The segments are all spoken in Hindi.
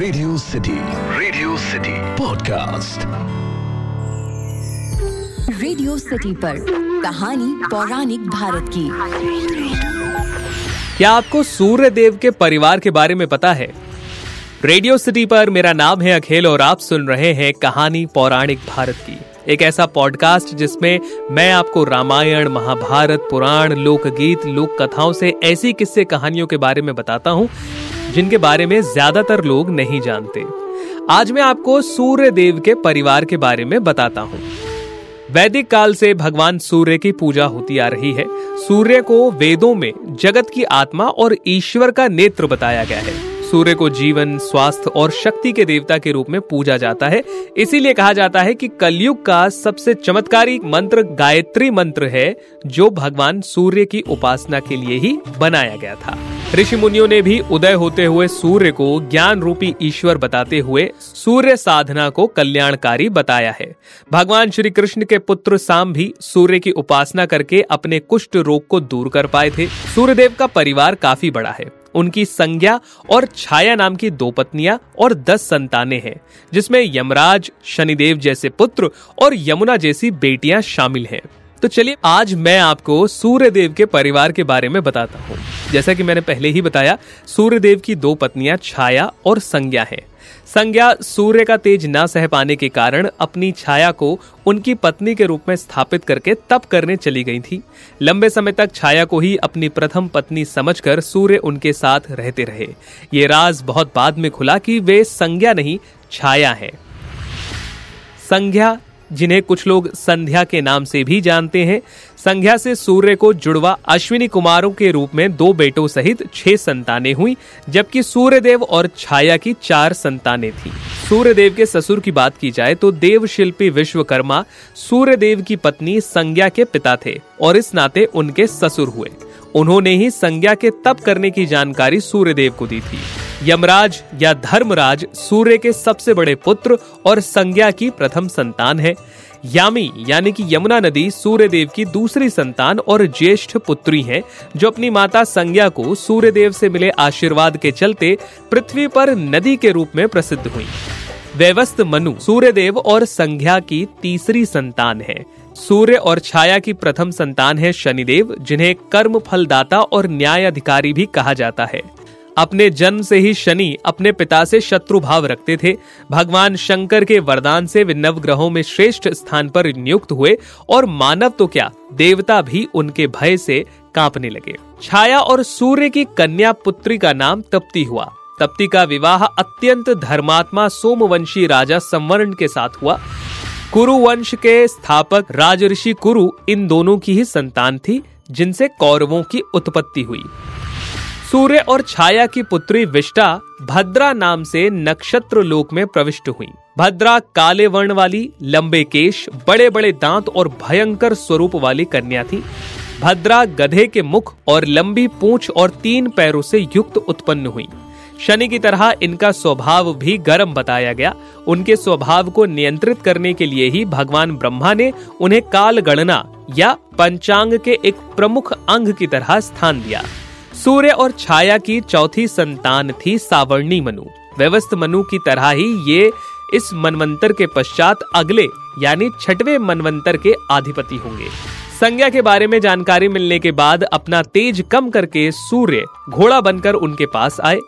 Radio City Radio City podcast Radio City पर कहानी पौराणिक भारत की। क्या आपको सूर्य देव के परिवार के बारे में पता है? रेडियो सिटी पर मेरा नाम है अखिल और आप सुन रहे हैं कहानी पौराणिक भारत की। एक ऐसा पॉडकास्ट जिसमें मैं आपको रामायण महाभारत पुराण लोकगीत लोक कथाओं से ऐसी किस्से कहानियों के बारे में बताता हूँ जिनके बारे में ज़्यादातर लोग नहीं जानते। आज मैं आपको सूर्य देव के परिवार के बारे में बताता हूँ। वैदिक काल से भगवान सूर्य की पूजा होती आ रही है। सूर्य को वेदों में जगत की आत्मा और ईश्वर का नेत्र बताया गया है। सूर्य को जीवन, स्वास्थ्य और शक्ति के देवता के रूप में पूजा जाता है। इसीलिए कहा जाता है कि कलयुग का सबसे चमत्कारी मंत्र, गायत्री मंत्र है, जो भगवान सूर्य की उपासना के लिए ही बनाया गया था। ऋषि मुनियों ने भी उदय होते हुए सूर्य को ज्ञान रूपी ईश्वर बताते हुए सूर्य साधना को कल्याणकारी बताया है। भगवान श्री कृष्ण के पुत्र साम भी सूर्य की उपासना करके अपने कुष्ठ रोग को दूर कर पाए थे। सूर्यदेव का परिवार काफ़ी बड़ा है। उनकी संज्ञा और छाया नाम की दो पत्नियाँ और दस संतानें हैं, जिसमें यमराज, शनिदेव जैसे पुत्र और यमुना जैसी बेटियाँ शामिल हैं। तो चलिए आज मैं आपको सूर्यदेव के परिवार के बारे में बताता हूँ। जैसा कि मैंने पहले ही बताया, सूर्यदेव की दो पत्नियाँ छाया और संज्ञा है। संज्ञा सूर्य का तेज ना सह पाने के कारण अपनी छाया को उनकी पत्नी के रूप में स्थापित करके तप करने चली गई थी। लंबे समय तक छाया को ही अपनी प्रथम पत्नी समझकर सूर्य उनके साथ रहते रहे। ये राज बहुत बाद में खुला कि वे संज्ञा नहीं, छाया है। संज्ञा जिन्हें कुछ लोग संध्या के नाम से भी जानते हैं। संध्या से सूर्य को जुड़वा अश्विनी कुमारों के रूप में दो बेटों सहित छह संतानें हुई, जबकि सूर्यदेव और छाया की चार संतानें थीं। सूर्यदेव के ससुर की बात की जाए तो देव शिल्पी विश्वकर्मा सूर्यदेव की पत्नी संज्ञा के पिता थे और इस नाते उनके ससुर हुए। उन्होंने ही संज्ञा के तप करने की जानकारी सूर्यदेव को दी थी। यमराज या धर्मराज सूर्य के सबसे बड़े पुत्र और संज्ञा की प्रथम संतान है। यामी यानी कि यमुना नदी सूर्यदेव की दूसरी संतान और ज्येष्ठ पुत्री है, जो अपनी माता संज्ञा को सूर्यदेव से मिले आशीर्वाद के चलते पृथ्वी पर नदी के रूप में प्रसिद्ध हुई। व्यवस्थ मनु सूर्यदेव और संज्ञा की तीसरी संतान है। सूर्य और छाया की प्रथम संतान है शनिदेव, जिन्हें कर्म फलदाता और न्याय अधिकारी भी कहा जाता है। अपने जन्म से ही शनि अपने पिता से शत्रु भाव रखते थे। भगवान शंकर के वरदान से वे नवग्रहों में श्रेष्ठ स्थान पर नियुक्त हुए और मानव तो क्या, देवता भी उनके भय से कांपने लगे। छाया और सूर्य की कन्या पुत्री का नाम तप्ती हुआ। तप्ती का विवाह अत्यंत धर्मात्मा सोमवंशी राजा संवर्ण के साथ हुआ। कुरु वंश के स्थापक राजऋषि कुरु इन दोनों की ही संतान थी, जिनसे कौरवों की उत्पत्ति हुई। सूर्य और छाया की पुत्री विष्टा भद्रा नाम से नक्षत्र लोक में प्रविष्ट हुई। भद्रा काले वर्ण वाली, लंबे केश बड़े बड़े दांत और भयंकर स्वरूप वाली कन्या थी। भद्रा गधे के मुख और लंबी पूंछ और तीन पैरों से युक्त उत्पन्न हुई। शनि की तरह इनका स्वभाव भी गर्म बताया गया। उनके स्वभाव को नियंत्रित करने के लिए ही भगवान ब्रह्मा ने उन्हें काल गणना या पंचांग के एक प्रमुख अंग की तरह स्थान दिया। सूर्य और छाया की चौथी संतान थी सावर्णी मनु। व्यवस्थ मनु की तरह ही ये इस मनवंतर के पश्चात अगले, यानी छठवें मनवंतर के अधिपति होंगे। संज्ञा के बारे में जानकारी मिलने के बाद अपना तेज कम करके सूर्य घोड़ा बनकर उनके पास आए।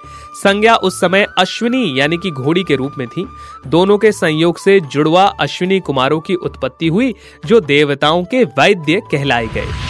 संज्ञा उस समय अश्विनी, यानी कि घोड़ी के रूप में थी। दोनों के संयोग से जुड़वा अश्विनी कुमारों की उत्पत्ति हुई, जो देवताओं के वैद्य कहलाए गए।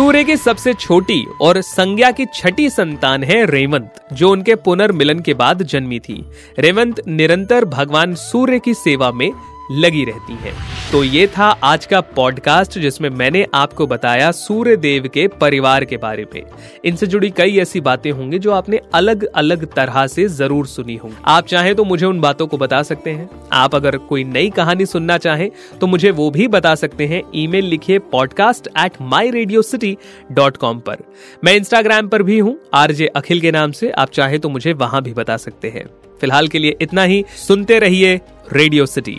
सूर्य की सबसे छोटी और संज्ञा की छठी संतान है रेवंत, जो उनके पुनर्मिलन के बाद जन्मी थी। रेवंत निरंतर भगवान सूर्य की सेवा में लगी रहती है। तो ये था आज का पॉडकास्ट जिसमें मैंने आपको बताया सूर्य देव के परिवार के बारे में। इनसे जुड़ी कई ऐसी बातें होंगी जो आपने अलग अलग तरह से ज़रूर सुनी होंगी। आप चाहें तो मुझे उन बातों को बता सकते हैं। आप अगर कोई नई कहानी सुनना चाहें तो मुझे वो भी बता सकते हैं। ईमेल लिखिए podcast at my Radio City dot com पर। मैं इंस्टाग्राम पर भी हूँ, आरजे अखिल के नाम से। आप चाहें तो मुझे वहाँ भी बता सकते हैं। फ़िलहाल के लिए इतना ही। सुनते रहिए रेडियो सिटी।